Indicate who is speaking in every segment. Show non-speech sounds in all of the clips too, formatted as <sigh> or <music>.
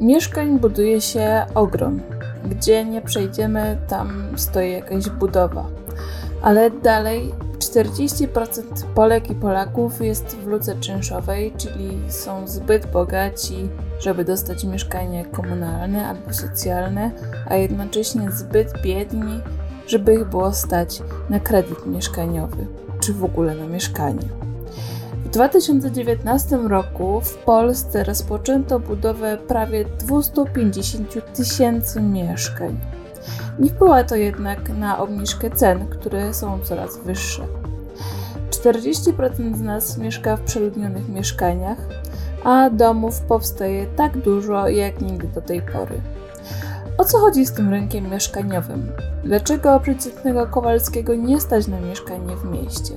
Speaker 1: Mieszkań buduje się ogrom. Gdzie nie przejdziemy, tam stoi jakaś budowa. Ale dalej 40% Polek i Polaków jest w luce czynszowej, czyli są zbyt bogaci, żeby dostać mieszkanie komunalne albo socjalne, a jednocześnie zbyt biedni, żeby ich było stać na kredyt mieszkaniowy, czy w ogóle na mieszkanie. W 2019 roku w Polsce rozpoczęto budowę prawie 250 tysięcy mieszkań. Nie wpływa to jednak na obniżkę cen, które są coraz wyższe. 40% z nas mieszka w przeludnionych mieszkaniach, a domów powstaje tak dużo jak nigdy do tej pory. O co chodzi z tym rynkiem mieszkaniowym? Dlaczego przeciętnego Kowalskiego nie stać na mieszkanie w mieście?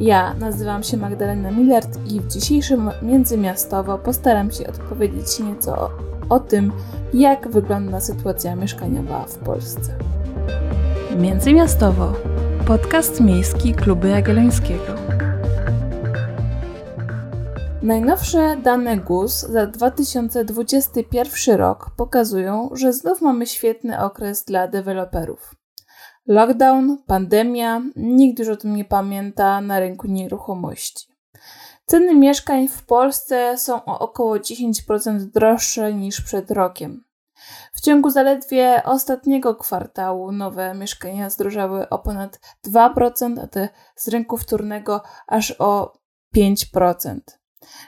Speaker 1: Ja nazywam się Magdalena Millard i w dzisiejszym Międzymiastowo postaram się odpowiedzieć nieco o, o tym, jak wygląda sytuacja mieszkaniowa w Polsce.
Speaker 2: Międzymiastowo. Podcast miejski Kluby Jagiellońskiego.
Speaker 1: Najnowsze dane GUS za 2021 rok pokazują, że znów mamy świetny okres dla deweloperów. Lockdown, pandemia, nikt już o tym nie pamięta na rynku nieruchomości. Ceny mieszkań w Polsce są o około 10% droższe niż przed rokiem. W ciągu zaledwie ostatniego kwartału nowe mieszkania zdrożały o ponad 2%, a te z rynku wtórnego aż o 5%.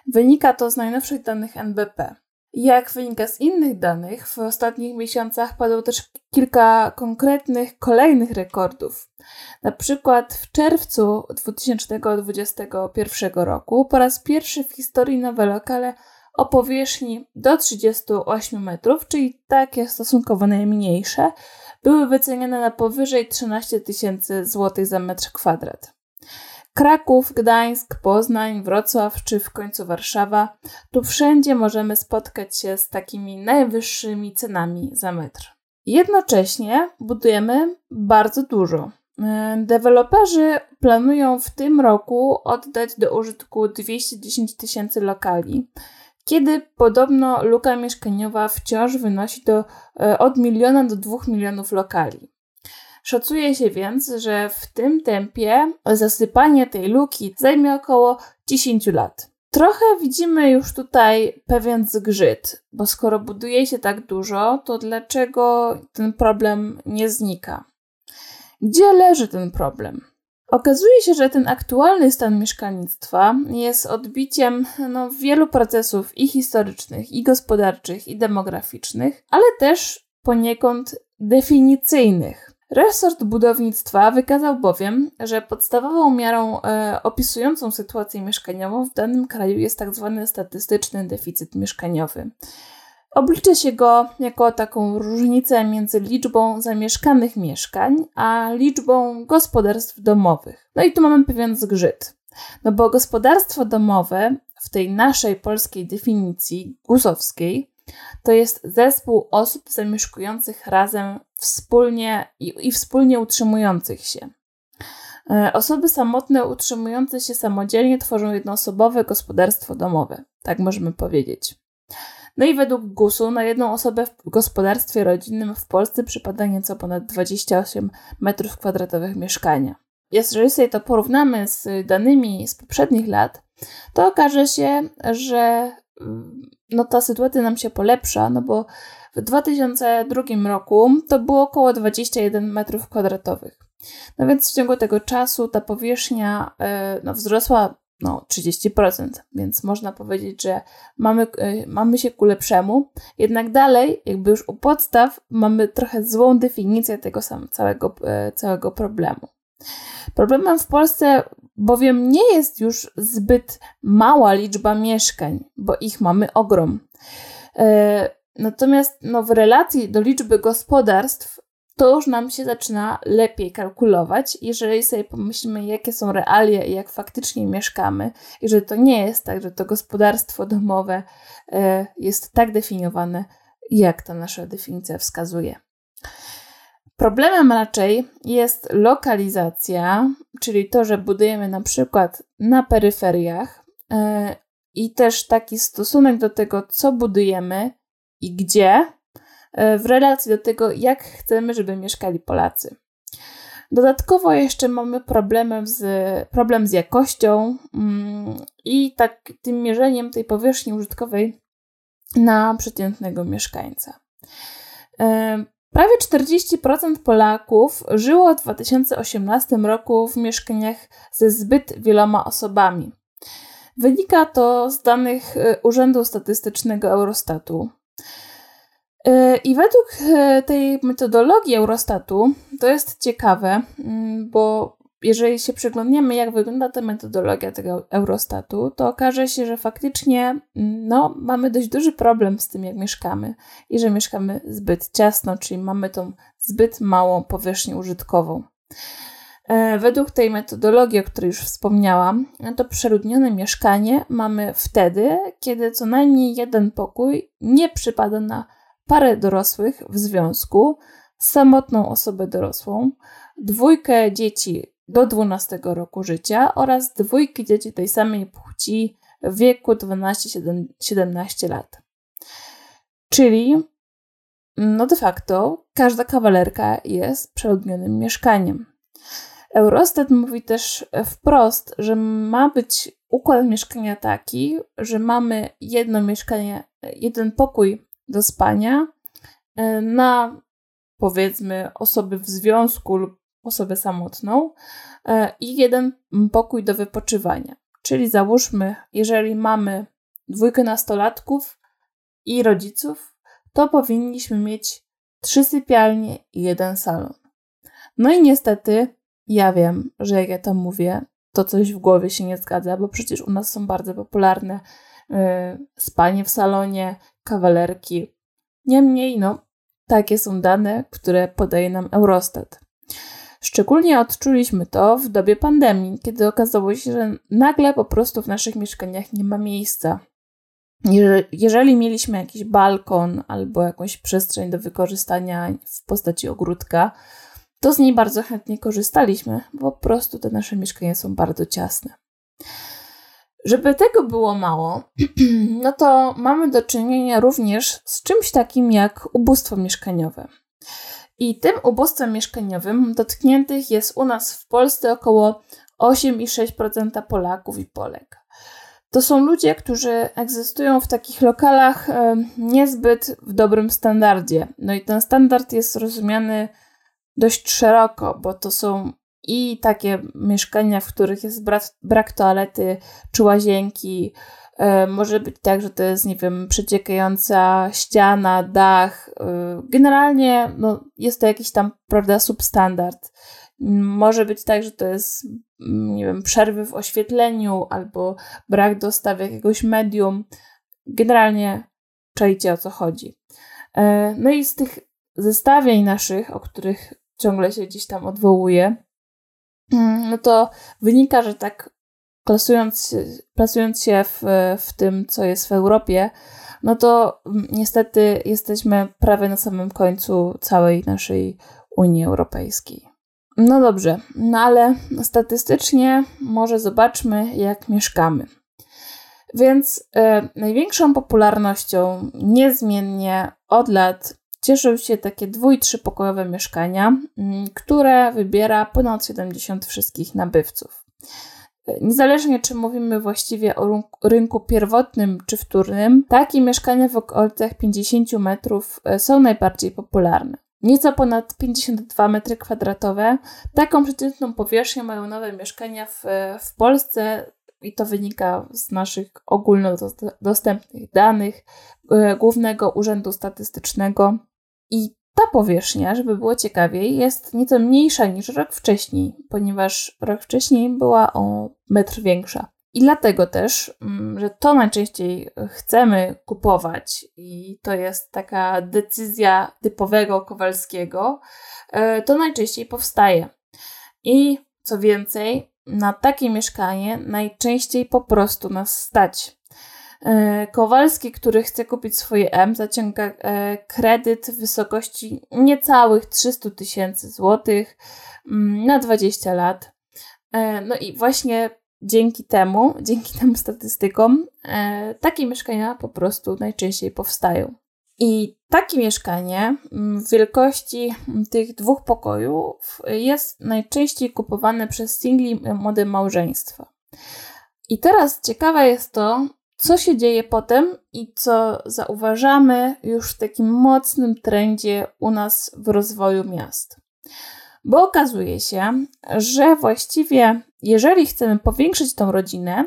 Speaker 1: Wynika to z najnowszych danych NBP. Jak wynika z innych danych, w ostatnich miesiącach padło też kilka konkretnych kolejnych rekordów. Na przykład w czerwcu 2021 roku po raz pierwszy w historii nowe lokale o powierzchni do 38 metrów, czyli takie stosunkowo najmniejsze, były wyceniane na powyżej 13 tysięcy złotych za metr kwadrat. Kraków, Gdańsk, Poznań, Wrocław czy w końcu Warszawa, tu wszędzie możemy spotkać się z takimi najwyższymi cenami za metr. Jednocześnie budujemy bardzo dużo. E, deweloperzy planują w tym roku oddać do użytku 210 tysięcy lokali, kiedy podobno luka mieszkaniowa wciąż wynosi do, e, od miliona do dwóch milionów lokali. Szacuje się więc, że w tym tempie zasypanie tej luki zajmie około 10 lat. Trochę widzimy już tutaj pewien zgrzyt, bo skoro buduje się tak dużo, to dlaczego ten problem nie znika? Gdzie leży ten problem? Okazuje się, że ten aktualny stan mieszkalnictwa jest odbiciem no, wielu procesów i historycznych, i gospodarczych, i demograficznych, ale też poniekąd definicyjnych. Resort budownictwa wykazał bowiem, że podstawową miarą e, opisującą sytuację mieszkaniową w danym kraju jest tzw. Tak statystyczny deficyt mieszkaniowy. Obliczy się go jako taką różnicę między liczbą zamieszkanych mieszkań a liczbą gospodarstw domowych. No i tu mamy pewien zgrzyt. No bo gospodarstwo domowe w tej naszej polskiej definicji gusowskiej to jest zespół osób zamieszkujących razem wspólnie i, i wspólnie utrzymujących się. E, osoby samotne utrzymujące się samodzielnie tworzą jednoosobowe gospodarstwo domowe, tak możemy powiedzieć. No i według GUS-u na jedną osobę w gospodarstwie rodzinnym w Polsce przypada nieco ponad 28 m2 mieszkania. Jeżeli sobie to porównamy z danymi z poprzednich lat, to okaże się, że mm, no ta sytuacja nam się polepsza, no bo w 2002 roku to było około 21 m2. No więc w ciągu tego czasu ta powierzchnia e, no, wzrosła no, 30%, więc można powiedzieć, że mamy, e, mamy się ku lepszemu. Jednak dalej, jakby już u podstaw, mamy trochę złą definicję tego samego całego, e, całego problemu. Problemem w Polsce bowiem nie jest już zbyt mała liczba mieszkań, bo ich mamy ogrom. Natomiast no, w relacji do liczby gospodarstw to już nam się zaczyna lepiej kalkulować, jeżeli sobie pomyślimy, jakie są realia i jak faktycznie mieszkamy, i że to nie jest tak, że to gospodarstwo domowe e, jest tak definiowane, jak ta nasza definicja wskazuje. Problemem raczej jest lokalizacja, czyli to, że budujemy na przykład na peryferiach e, i też taki stosunek do tego, co budujemy, i gdzie w relacji do tego, jak chcemy, żeby mieszkali Polacy. Dodatkowo jeszcze mamy problem z, problem z jakością mm, i tak tym mierzeniem tej powierzchni użytkowej na przeciętnego mieszkańca. E, prawie 40% Polaków żyło w 2018 roku w mieszkaniach ze zbyt wieloma osobami. Wynika to z danych e, Urzędu Statystycznego Eurostatu. E, I według e, tej metodologii Eurostatu to jest ciekawe, mm, bo jeżeli się przyglądniemy, jak wygląda ta metodologia tego Eurostatu, to okaże się, że faktycznie mm, no, mamy dość duży problem z tym, jak mieszkamy i że mieszkamy zbyt ciasno, czyli mamy tą zbyt małą powierzchnię użytkową. E, według tej metodologii, o której już wspomniałam, to przeludnione mieszkanie mamy wtedy, kiedy co najmniej jeden pokój nie przypada na parę dorosłych w związku, samotną osobę dorosłą, dwójkę dzieci do 12 roku życia oraz dwójki dzieci tej samej płci w wieku 12-17 lat. Czyli, no de facto, każda kawalerka jest przeludnionym mieszkaniem. Eurostat mówi też wprost, że ma być układ mieszkania taki, że mamy jedno mieszkanie, jeden pokój do spania e, na powiedzmy osoby w związku lub osobę samotną e, i jeden pokój do wypoczywania. Czyli załóżmy, jeżeli mamy dwójkę nastolatków i rodziców, to powinniśmy mieć trzy sypialnie i jeden salon. No i niestety, ja wiem, że jak ja to mówię, to coś w głowie się nie zgadza, bo przecież u nas są bardzo popularne y, spanie w salonie, kawalerki. Niemniej, no, takie są dane, które podaje nam Eurostat. Szczególnie odczuliśmy to w dobie pandemii, kiedy okazało się, że nagle po prostu w naszych mieszkaniach nie ma miejsca. Jeżeli mieliśmy jakiś balkon albo jakąś przestrzeń do wykorzystania w postaci ogródka, to z niej bardzo chętnie korzystaliśmy, bo po prostu te nasze mieszkania są bardzo ciasne. Żeby tego było mało, <clears throat> no to mamy do czynienia również z czymś takim jak ubóstwo mieszkaniowe. I tym ubóstwem mieszkaniowym dotkniętych jest u nas w Polsce około 8,6% Polaków i Polek. To są ludzie, którzy egzystują w takich lokalach niezbyt w dobrym standardzie. No i ten standard jest rozumiany dość szeroko, bo to są i takie mieszkania, w których jest brak, brak toalety czy łazienki. E, może być tak, że to jest, nie wiem, przeciekająca ściana, dach. E, generalnie no, jest to jakiś tam, prawda, substandard. Może być tak, że to jest, nie wiem, przerwy w oświetleniu albo brak dostaw jakiegoś medium. Generalnie czajcie o co chodzi. E, no i z tych zestawień naszych, o których ciągle się gdzieś tam odwołuję, Mm, no to wynika, że tak plasując, plasując się w, w tym, co jest w Europie, no to mm, niestety jesteśmy prawie na samym końcu całej naszej Unii Europejskiej. No dobrze, no ale statystycznie może zobaczmy, jak mieszkamy. Więc y, największą popularnością niezmiennie od lat cieszą się takie dwu- i trzypokojowe mieszkania, mm, które wybiera ponad 70 wszystkich nabywców. Niezależnie czy mówimy właściwie o rynku pierwotnym czy wtórnym, takie mieszkania w okolicach 50 metrów e, są najbardziej popularne. Nieco ponad 52 metry kwadratowe. Taką przeciętną powierzchnię mają nowe mieszkania w, e, w Polsce i to wynika z naszych ogólnodostępnych danych e, Głównego Urzędu Statystycznego. I ta powierzchnia, żeby było ciekawiej, jest nieco mniejsza niż rok wcześniej, ponieważ rok wcześniej była o metr większa. I dlatego też, mm, że to najczęściej chcemy kupować, i to jest taka decyzja typowego Kowalskiego, e, to najczęściej powstaje. I co więcej, na takie mieszkanie najczęściej po prostu nas stać. E, Kowalski, który chce kupić swoje M, zaciąga e, kredyt w wysokości niecałych 300 tysięcy złotych mm, na 20 lat. E, no i właśnie dzięki temu, dzięki tym statystykom, takie mieszkania po prostu najczęściej powstają. I takie mieszkanie w wielkości tych dwóch pokojów jest najczęściej kupowane przez singli młode małżeństwa. I teraz ciekawe jest to, co się dzieje potem i co zauważamy już w takim mocnym trendzie u nas w rozwoju miast. Bo okazuje się, że właściwie, jeżeli chcemy powiększyć tą rodzinę,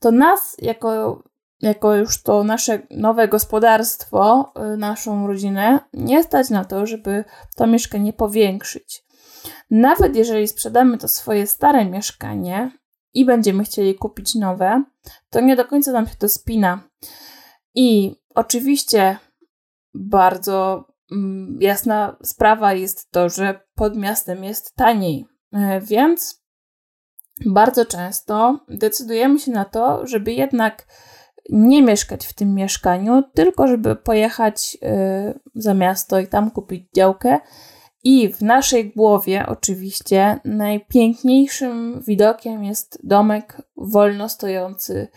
Speaker 1: to nas jako, jako już to nasze nowe gospodarstwo, y, naszą rodzinę, nie stać na to, żeby to mieszkanie powiększyć. Nawet jeżeli sprzedamy to swoje stare mieszkanie i będziemy chcieli kupić nowe, to nie do końca nam się to spina. I oczywiście bardzo mm, jasna sprawa jest to, że pod miastem jest taniej, e, więc bardzo często decydujemy się na to, żeby jednak nie mieszkać w tym mieszkaniu, tylko żeby pojechać e, za miasto i tam kupić działkę i w naszej głowie, oczywiście, najpiękniejszym widokiem jest domek wolno stojący,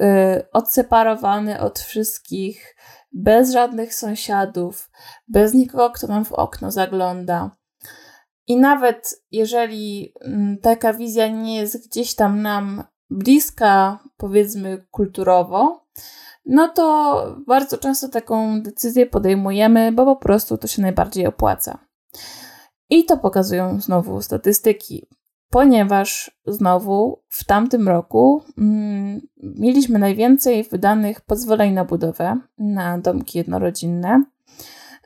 Speaker 1: yy, odseparowany od wszystkich, bez żadnych sąsiadów, bez nikogo, kto nam w okno zagląda. I nawet jeżeli mm, taka wizja nie jest gdzieś tam nam bliska, powiedzmy kulturowo, no to bardzo często taką decyzję podejmujemy, bo po prostu to się najbardziej opłaca. I to pokazują znowu statystyki, ponieważ znowu w tamtym roku mm, mieliśmy najwięcej wydanych pozwoleń na budowę na domki jednorodzinne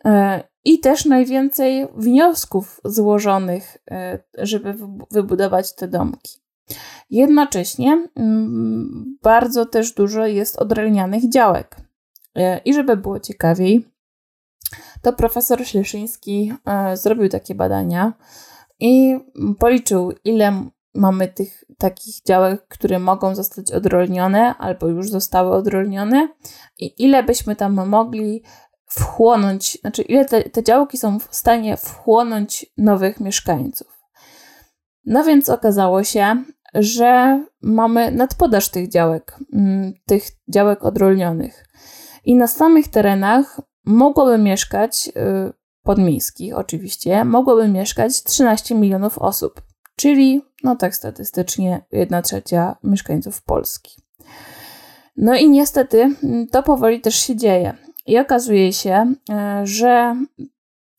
Speaker 1: e, i też najwięcej wniosków złożonych, e, żeby wybudować te domki. Jednocześnie mm, bardzo też dużo jest odrelnianych działek. E, I żeby było ciekawiej, to profesor Śleszyński e, zrobił takie badania i policzył, ile mamy tych takich działek, które mogą zostać odrolnione albo już zostały odrolnione i ile byśmy tam mogli wchłonąć, znaczy ile te, te działki są w stanie wchłonąć nowych mieszkańców. No więc okazało się, że mamy nadpodaż tych działek, mm, tych działek odrolnionych. I na samych terenach mogłoby mieszkać, y, podmiejskich oczywiście, mogłoby mieszkać 13 milionów osób, czyli, no tak statystycznie, 1 trzecia mieszkańców Polski. No i niestety mm, to powoli też się dzieje. I okazuje się, e, że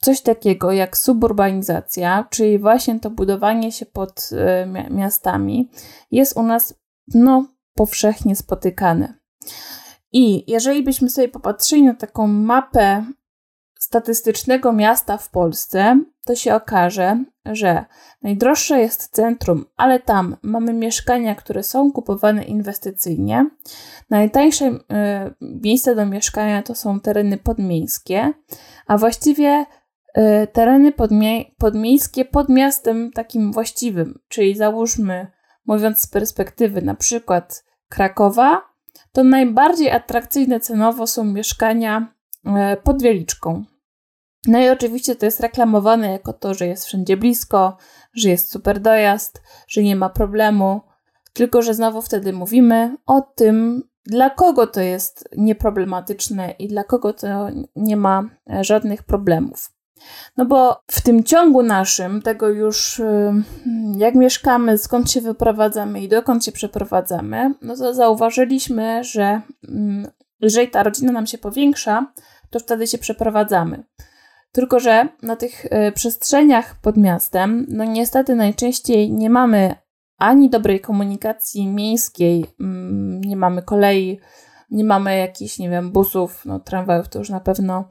Speaker 1: coś takiego jak suburbanizacja, czyli właśnie to budowanie się pod e, miastami, jest u nas no, powszechnie spotykane. I jeżeli byśmy sobie popatrzyli na taką mapę statystycznego miasta w Polsce, to się okaże, że najdroższe jest centrum, ale tam mamy mieszkania, które są kupowane inwestycyjnie. Najtańsze y, miejsca do mieszkania to są tereny podmiejskie, a właściwie y, tereny podmie podmiejskie pod miastem takim właściwym, czyli załóżmy, mówiąc z perspektywy na przykład Krakowa, to najbardziej atrakcyjne cenowo są mieszkania e, pod Wieliczką. No i oczywiście to jest reklamowane jako to, że jest wszędzie blisko, że jest super dojazd, że nie ma problemu. Tylko, że znowu wtedy mówimy o tym, dla kogo to jest nieproblematyczne i dla kogo to nie ma e, żadnych problemów. No bo w tym ciągu naszym, tego już y, jak mieszkamy, skąd się wyprowadzamy i dokąd się przeprowadzamy, no to zauważyliśmy, że mm, jeżeli ta rodzina nam się powiększa, to wtedy się przeprowadzamy. Tylko, że na tych y, przestrzeniach pod miastem, no niestety najczęściej nie mamy ani dobrej komunikacji miejskiej, mm, nie mamy kolei, nie mamy jakichś, nie wiem, busów, no tramwajów to już na pewno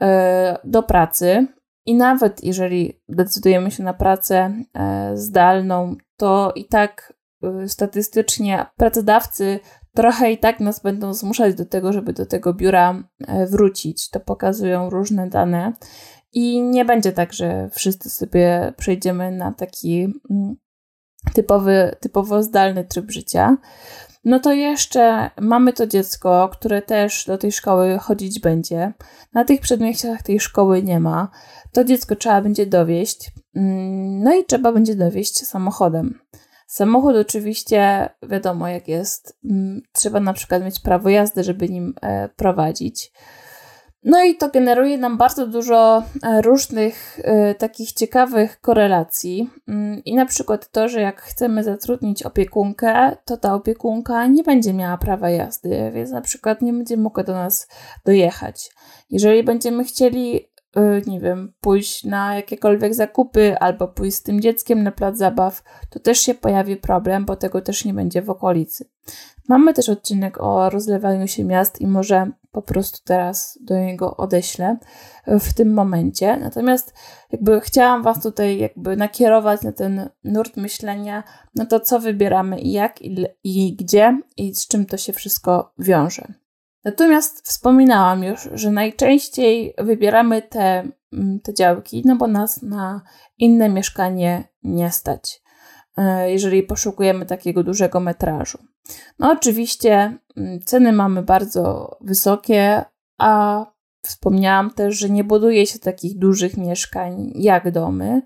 Speaker 1: E, do pracy. I nawet jeżeli decydujemy się na pracę e, zdalną, to i tak e, statystycznie pracodawcy trochę i tak nas będą zmuszać do tego, żeby do tego biura wrócić. To pokazują różne dane. I nie będzie tak, że wszyscy sobie przejdziemy na taki mm, typowy, typowo zdalny tryb życia no to jeszcze mamy to dziecko, które też do tej szkoły chodzić będzie. Na tych przedmieściach tej szkoły nie ma. To dziecko trzeba będzie dowieść. Mm, no i trzeba będzie dowieść samochodem. Samochód oczywiście wiadomo jak jest. Mm, trzeba na przykład mieć prawo jazdy, żeby nim e, prowadzić. No i to generuje nam bardzo dużo e, różnych y, takich ciekawych korelacji. Mm, I na przykład to, że jak chcemy zatrudnić opiekunkę, to ta opiekunka nie będzie miała prawa jazdy, więc na przykład nie będzie mogła do nas dojechać. Jeżeli będziemy chcieli Y, nie wiem, pójść na jakiekolwiek zakupy albo pójść z tym dzieckiem na plac zabaw, to też się pojawi problem, bo tego też nie będzie w okolicy. Mamy też odcinek o rozlewaniu się miast i może po prostu teraz do niego odeślę w tym momencie. Natomiast jakby chciałam Was tutaj jakby nakierować na ten nurt myślenia, na to co wybieramy i jak i, i gdzie i z czym to się wszystko wiąże. Natomiast wspominałam już, że najczęściej wybieramy te, mm, te działki, no bo nas na inne mieszkanie nie stać, e, jeżeli poszukujemy takiego dużego metrażu. No oczywiście mm, ceny mamy bardzo wysokie, a wspomniałam też, że nie buduje się takich dużych mieszkań jak domy,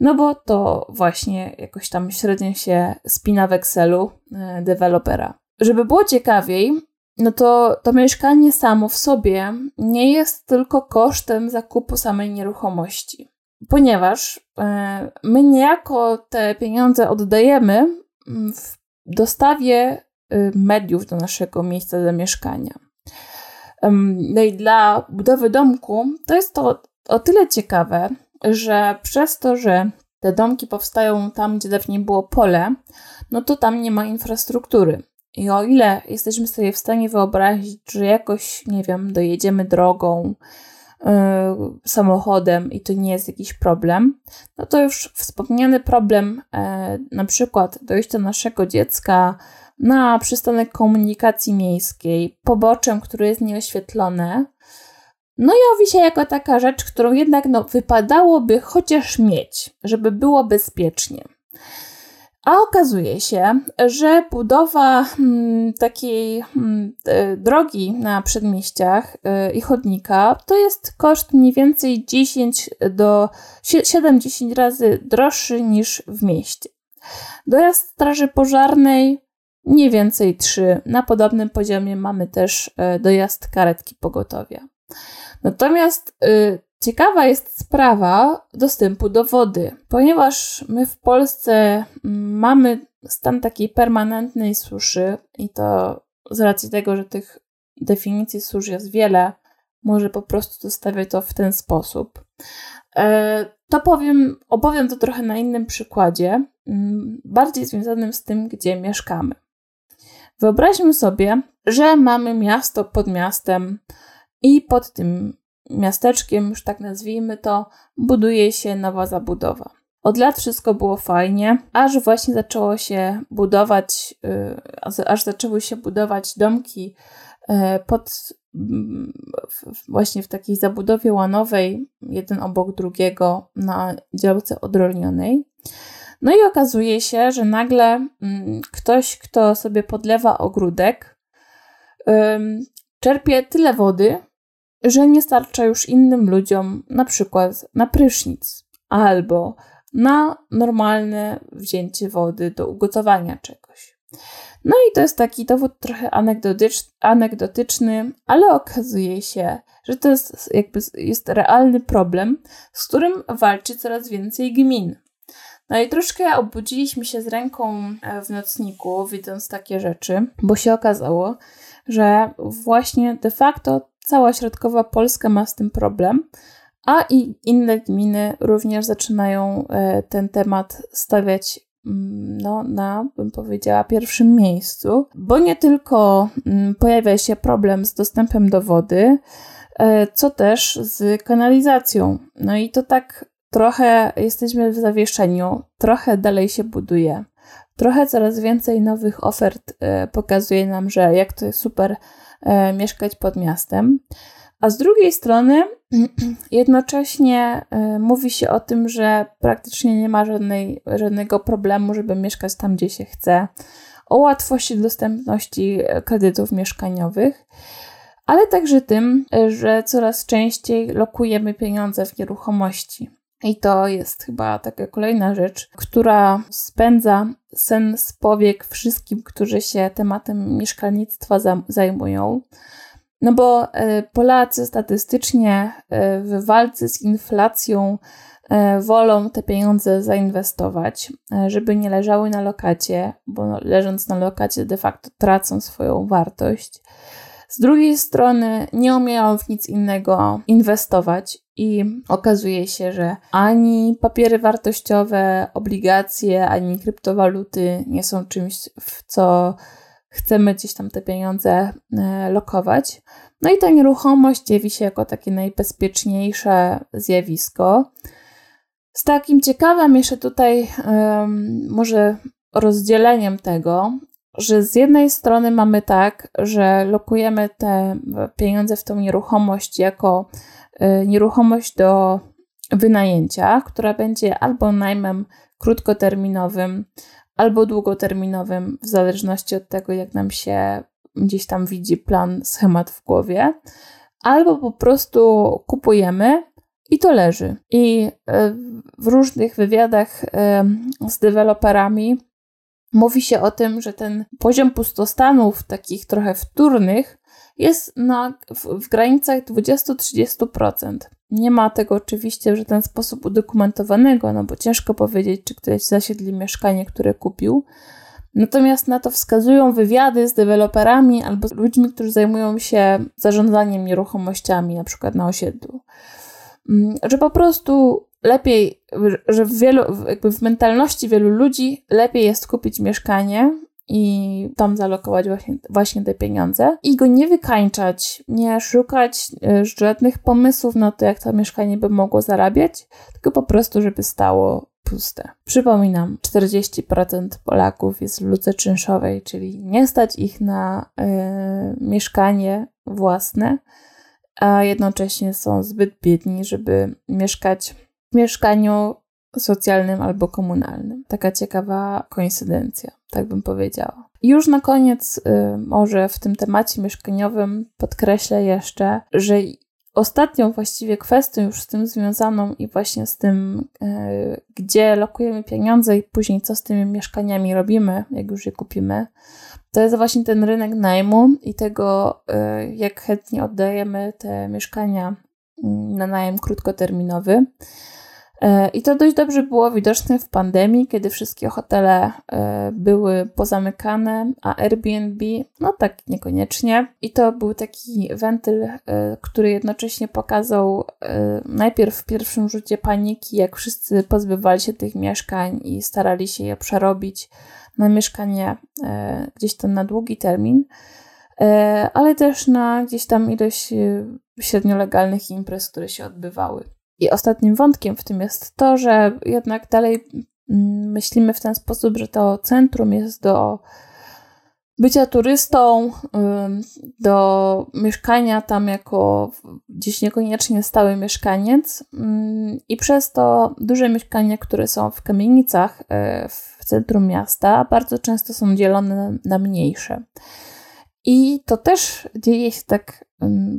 Speaker 1: no bo to właśnie jakoś tam średnio się spina w Excelu e, dewelopera. Żeby było ciekawiej, no to to mieszkanie samo w sobie nie jest tylko kosztem zakupu samej nieruchomości. Ponieważ e, my niejako te pieniądze oddajemy w dostawie y, mediów do naszego miejsca zamieszkania. No i dla budowy domku to jest to o tyle ciekawe, że przez to, że te domki powstają tam, gdzie dawniej było pole, no to tam nie ma infrastruktury. I o ile jesteśmy sobie w stanie wyobrazić, że jakoś, nie wiem, dojedziemy drogą, yy, samochodem i to nie jest jakiś problem, no to już wspomniany problem, yy, na przykład dojścia naszego dziecka na przystanek komunikacji miejskiej, poboczem, które jest nieoświetlone, no jawi się jako taka rzecz, którą jednak no, wypadałoby chociaż mieć, żeby było bezpiecznie. A okazuje się, że budowa hmm, takiej hmm, e, drogi na przedmieściach e, i chodnika to jest koszt mniej więcej 10 do 7-10 razy droższy niż w mieście. Dojazd straży pożarnej mniej więcej 3. Na podobnym poziomie mamy też e, dojazd karetki pogotowia. Natomiast y, Ciekawa jest sprawa dostępu do wody, ponieważ my w Polsce mm, mamy stan takiej permanentnej suszy i to z racji tego, że tych definicji suszy jest wiele, może po prostu zostawię to w ten sposób. E, to powiem, opowiem to trochę na innym przykładzie, mm, bardziej związanym z tym, gdzie mieszkamy. Wyobraźmy sobie, że mamy miasto pod miastem i pod tym miasteczkiem, już tak nazwijmy to, buduje się nowa zabudowa. Od lat wszystko było fajnie, aż właśnie zaczęło się budować, y, aż zaczęły się budować domki y, pod właśnie w takiej zabudowie łanowej, jeden obok drugiego na działce odrolnionej. No i okazuje się, że nagle mm, ktoś, kto sobie podlewa ogródek, czerpie tyle wody, że nie starcza już innym ludziom na przykład na prysznic albo na normalne wzięcie wody do ugotowania czegoś. No i to jest taki dowód trochę anegdotyczny, ale okazuje się, że to jest jakby jest realny problem, z którym walczy coraz więcej gmin. No i troszkę obudziliśmy się z ręką e, w nocniku, widząc takie rzeczy, bo się okazało, że właśnie de facto Cała środkowa Polska ma z tym problem, a i inne gminy również zaczynają e, ten temat stawiać mm, no, na, bym powiedziała, pierwszym miejscu, bo nie tylko mm, pojawia się problem z dostępem do wody, e, co też z kanalizacją. No i to tak trochę jesteśmy w zawieszeniu, trochę dalej się buduje. Trochę coraz więcej nowych ofert e, pokazuje nam, że jak to jest super E, mieszkać pod miastem. A z drugiej strony, <clears throat> jednocześnie e, mówi się o tym, że praktycznie nie ma żadnej, żadnego problemu, żeby mieszkać tam, gdzie się chce, o łatwości dostępności kredytów mieszkaniowych, ale także tym, że coraz częściej lokujemy pieniądze w nieruchomości. I to jest chyba taka kolejna rzecz, która spędza sen z powiek wszystkim, którzy się tematem mieszkalnictwa zajmują. No bo Polacy statystycznie w walce z inflacją wolą te pieniądze zainwestować, żeby nie leżały na lokacie, bo no, leżąc na lokacie de facto tracą swoją wartość. Z drugiej strony nie umieją w nic innego inwestować i okazuje się, że ani papiery wartościowe, obligacje, ani kryptowaluty nie są czymś, w co chcemy gdzieś tam te pieniądze e, lokować. No i ta nieruchomość jawi się jako takie najbezpieczniejsze zjawisko. Z takim ciekawym jeszcze tutaj może rozdzieleniem tego że z jednej strony mamy tak, że lokujemy te pieniądze w tą nieruchomość jako nieruchomość do wynajęcia, która będzie albo najmem krótkoterminowym, albo długoterminowym, w zależności od tego, jak nam się gdzieś tam widzi plan, schemat w głowie, albo po prostu kupujemy i to leży. I y, w różnych wywiadach y, z deweloperami mówi się o tym, że ten poziom pustostanów takich trochę wtórnych jest na, w, w granicach 20-30%. Nie ma tego oczywiście w żaden sposób udokumentowanego, no bo ciężko powiedzieć, czy ktoś zasiedli mieszkanie, które kupił. Natomiast na to wskazują wywiady z deweloperami albo z ludźmi, którzy zajmują się zarządzaniem nieruchomościami, na przykład na osiedlu. Mm, że po prostu lepiej, że w wielu, jakby w mentalności wielu ludzi lepiej jest kupić mieszkanie i tam zalokować właśnie, właśnie te pieniądze i go nie wykańczać, nie szukać e, żadnych pomysłów na to, jak to mieszkanie by mogło zarabiać, tylko po prostu, żeby stało puste. Przypominam, 40% Polaków jest w luce czynszowej, czyli nie stać ich na y, mieszkanie własne, a jednocześnie są zbyt biedni, żeby mieszkać mieszkaniu socjalnym albo komunalnym. Taka ciekawa koincydencja, tak bym powiedziała. Już na koniec, y, może w tym temacie mieszkaniowym, podkreślę jeszcze, że ostatnią właściwie kwestią już z tym związaną i właśnie z tym, y, gdzie lokujemy pieniądze i później co z tymi mieszkaniami robimy, jak już je kupimy, to jest właśnie ten rynek najmu i tego, y, jak chętnie oddajemy te mieszkania mm, na najem krótkoterminowy. E, I to dość dobrze było widoczne w pandemii, kiedy wszystkie hotele e, były pozamykane, a Airbnb, no tak niekoniecznie. I to był taki wentyl, e, który jednocześnie pokazał najpierw w pierwszym rzucie paniki, jak wszyscy pozbywali się tych mieszkań i starali się je przerobić na mieszkanie gdzieś tam na długi termin, ale też na gdzieś tam ilość średniolegalnych imprez, które się odbywały. I ostatnim wątkiem w tym jest to, że jednak dalej mm, myślimy w ten sposób, że to centrum jest do bycia turystą, do mieszkania tam jako gdzieś niekoniecznie stały mieszkaniec i przez to duże mieszkania, które są w kamienicach e, w centrum miasta, bardzo często są dzielone na mniejsze. I to też dzieje się tak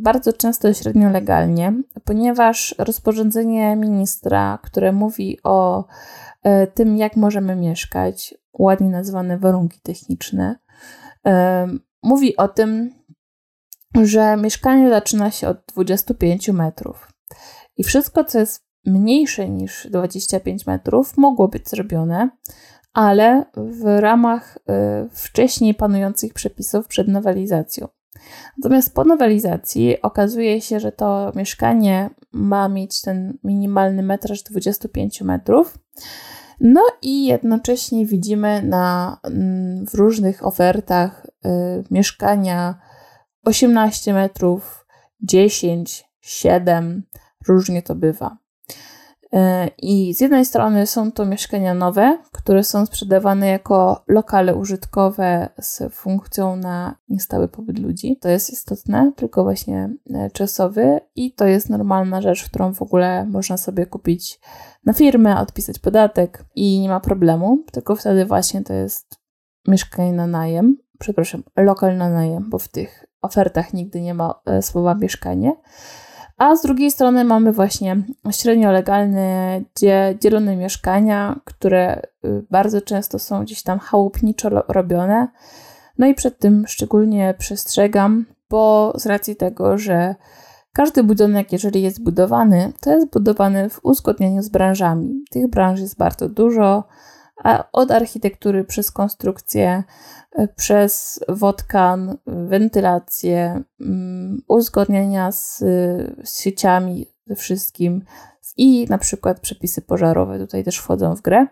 Speaker 1: bardzo często średnio legalnie, ponieważ rozporządzenie ministra, które mówi o e, tym, jak możemy mieszkać, ładnie nazwane warunki techniczne, mówi o tym, że mieszkanie zaczyna się od 25 metrów. I wszystko, co jest mniejsze niż 25 metrów, mogło być zrobione, ale w ramach e, wcześniej panujących przepisów przed nowelizacją. Natomiast po nowelizacji okazuje się, że to mieszkanie ma mieć ten minimalny metraż 25 metrów. No i jednocześnie widzimy na, mm, w różnych ofertach y, mieszkania 18 metrów, 10, 7, różnie to bywa. E, I z jednej strony są to mieszkania nowe, które są sprzedawane jako lokale użytkowe z funkcją na niestały pobyt ludzi. To jest istotne, tylko właśnie e, czasowy i to jest normalna rzecz, którą w ogóle można sobie kupić na firmę, odpisać podatek i nie ma problemu, tylko wtedy właśnie to jest mieszkanie na najem, przepraszam, lokal na najem, bo w tych ofertach nigdy nie ma e, słowa mieszkanie a z drugiej strony mamy właśnie średnio legalne, dzielone mieszkania, które y, bardzo często są gdzieś tam chałupniczo robione. No i przed tym szczególnie przestrzegam, bo z racji tego, że każdy budynek, jeżeli jest budowany, to jest budowany w uzgodnieniu z branżami. Tych branż jest bardzo dużo, a od architektury przez konstrukcję, e, przez wodkan, wentylację, mm, uzgodnienia z, z sieciami, ze wszystkim i na przykład przepisy pożarowe tutaj też wchodzą w grę.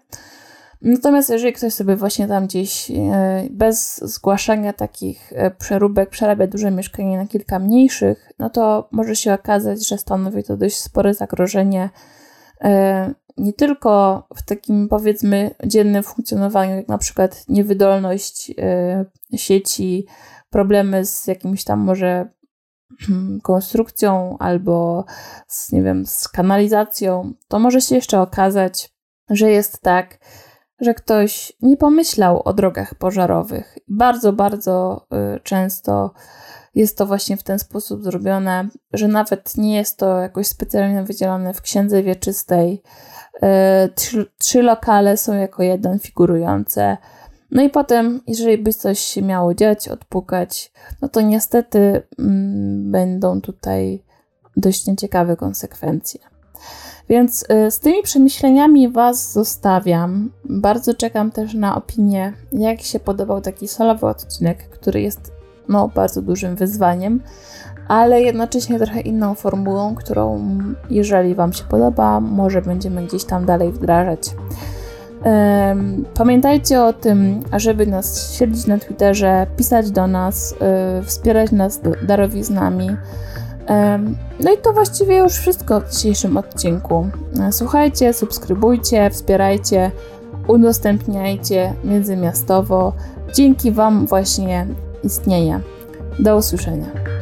Speaker 1: Natomiast jeżeli ktoś sobie właśnie tam gdzieś e, bez zgłaszania takich e, przeróbek przerabia duże mieszkanie na kilka mniejszych, no to może się okazać, że stanowi to dość spore zagrożenie nie tylko w takim powiedzmy dziennym funkcjonowaniu, jak na przykład niewydolność sieci, problemy z jakimś tam może hmm, konstrukcją albo z, nie wiem, z kanalizacją, to może się jeszcze okazać, że jest tak, że ktoś nie pomyślał o drogach pożarowych. Bardzo, bardzo y, często jest to właśnie w ten sposób zrobione, że nawet nie jest to jakoś specjalnie wydzielone w księdze wieczystej. Y, trzy, trzy lokale są jako jeden figurujące. No i potem, jeżeli by coś się miało dziać, odpukać, no to niestety mm, będą tutaj dość nieciekawe konsekwencje. Więc y, z tymi przemyśleniami Was zostawiam. Bardzo czekam też na opinię, jak się podobał taki solowy odcinek, który jest no, bardzo dużym wyzwaniem, ale jednocześnie trochę inną formułą, którą, jeżeli Wam się podoba, może będziemy gdzieś tam dalej wdrażać. Pamiętajcie o tym, żeby nas śledzić na Twitterze, pisać do nas, y, wspierać nas darowiznami. No i to właściwie już wszystko w dzisiejszym odcinku. Słuchajcie, subskrybujcie, wspierajcie, udostępniajcie międzymiastowo. Dzięki Wam właśnie istnieje. Do usłyszenia.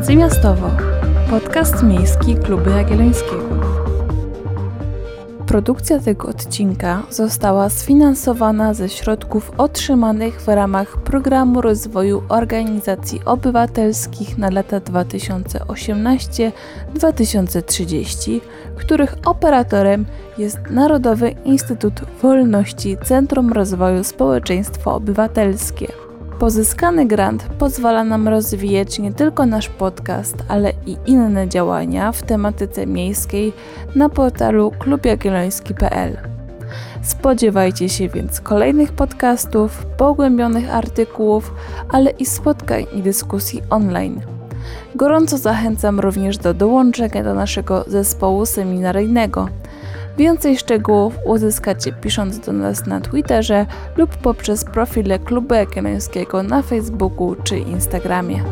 Speaker 2: Międzymiastowo. Podcast miejski Kluby Jagiellońskiego. Produkcja tego odcinka została sfinansowana ze środków otrzymanych w ramach Programu Rozwoju Organizacji Obywatelskich na lata 2018-2030, których operatorem jest Narodowy Instytut Wolności Centrum Rozwoju Społeczeństwo Obywatelskie. Pozyskany grant pozwala nam rozwijać nie tylko nasz podcast, ale i inne działania w tematyce miejskiej na portalu klubjagielloński.pl. Spodziewajcie się więc kolejnych podcastów, pogłębionych artykułów, ale i spotkań i dyskusji online. Gorąco zachęcam również do dołączenia do naszego zespołu seminaryjnego – Więcej szczegółów uzyskacie pisząc do nas na Twitterze lub poprzez profile Klubu Jagiellońskiego na Facebooku czy Instagramie.